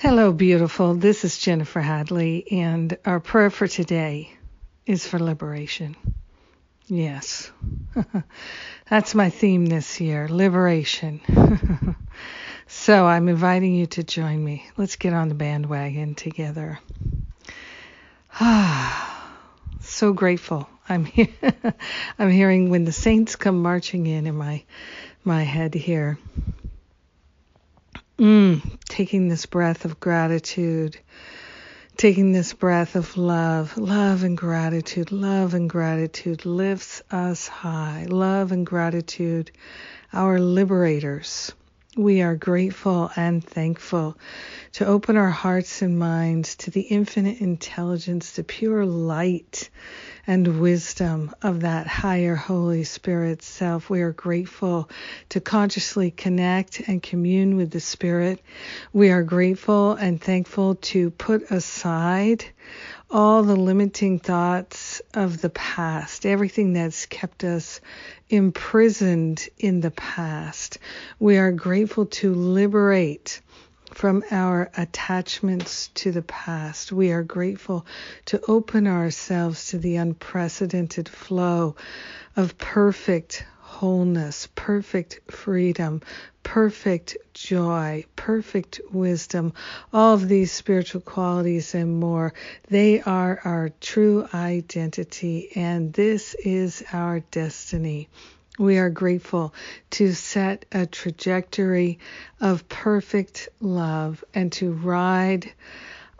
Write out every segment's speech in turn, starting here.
Hello, beautiful. This is Jennifer Hadley, and our prayer for today is for liberation. Yes, that's my theme this year liberation. so I'm inviting you to join me. Let's get on the bandwagon together. Ah, so grateful. I'm here. I'm hearing when the saints come marching in in my my head here. Mm, taking this breath of gratitude, taking this breath of love, love and gratitude, love and gratitude lifts us high. Love and gratitude, our liberators. We are grateful and thankful to open our hearts and minds to the infinite intelligence, the pure light and wisdom of that higher Holy Spirit self. We are grateful to consciously connect and commune with the Spirit. We are grateful and thankful to put aside all the limiting thoughts of the past, everything that's kept us imprisoned in the past. We are grateful to liberate from our attachments to the past. We are grateful to open ourselves to the unprecedented flow of perfect wholeness, perfect freedom, perfect joy, perfect wisdom, all of these spiritual qualities and more. They are our true identity, and this is our destiny. We are grateful to set a trajectory of perfect love and to ride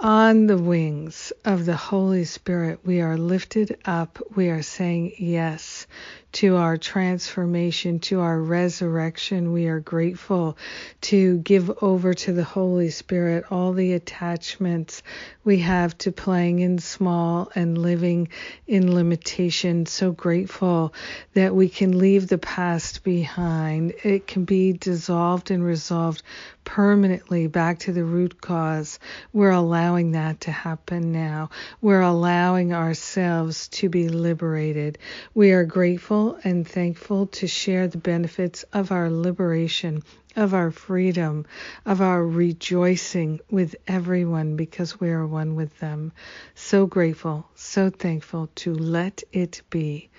on the wings of the Holy Spirit. We are lifted up. We are saying yes to our transformation, to our resurrection. We are grateful to give over to the Holy Spirit all the attachments we have to playing in small and living in limitation. So grateful that we can leave the past behind. It can be dissolved and resolved permanently back to the root cause. We're allowing that to happen now. We're allowing ourselves to be liberated. We are grateful and thankful to share the benefits of our liberation of our freedom, of our rejoicing with everyone because we are one with them. So grateful, so thankful to let it be.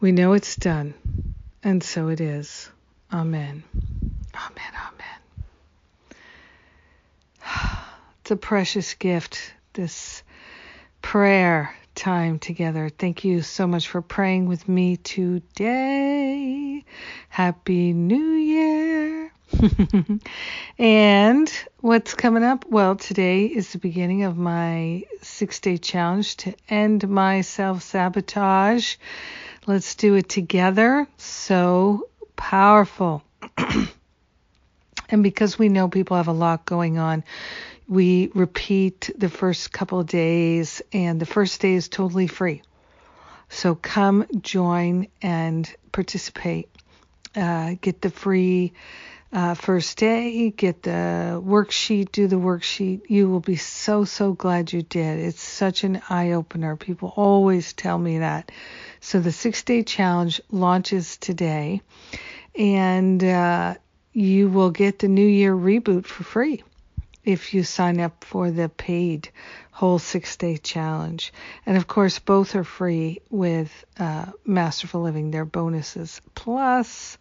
We know it's done, and so it is. Amen. Amen. Amen. It's a precious gift, this prayer time together. Thank you so much for praying with me today. Happy New Year. and what's coming up? Well, today is the beginning of my six day challenge to end my self sabotage. Let's do it together. So powerful. and because we know people have a lot going on, we repeat the first couple days, and the first day is totally free. So come join and participate. Uh, get the free uh, first day, get the worksheet, do the worksheet. You will be so, so glad you did. It's such an eye opener. People always tell me that. So the six day challenge launches today, and uh, you will get the New Year reboot for free if you sign up for the paid whole six day challenge. And of course, both are free with uh, Masterful Living. They're bonuses. Plus,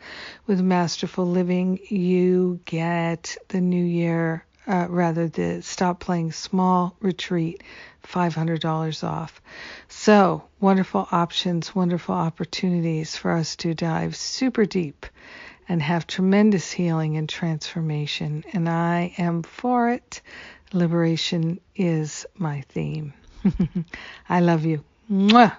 with Masterful Living, you get the New Year, uh, rather, the Stop Playing Small retreat. $500 off. So, wonderful options, wonderful opportunities for us to dive super deep and have tremendous healing and transformation. And I am for it. Liberation is my theme. I love you. Mwah!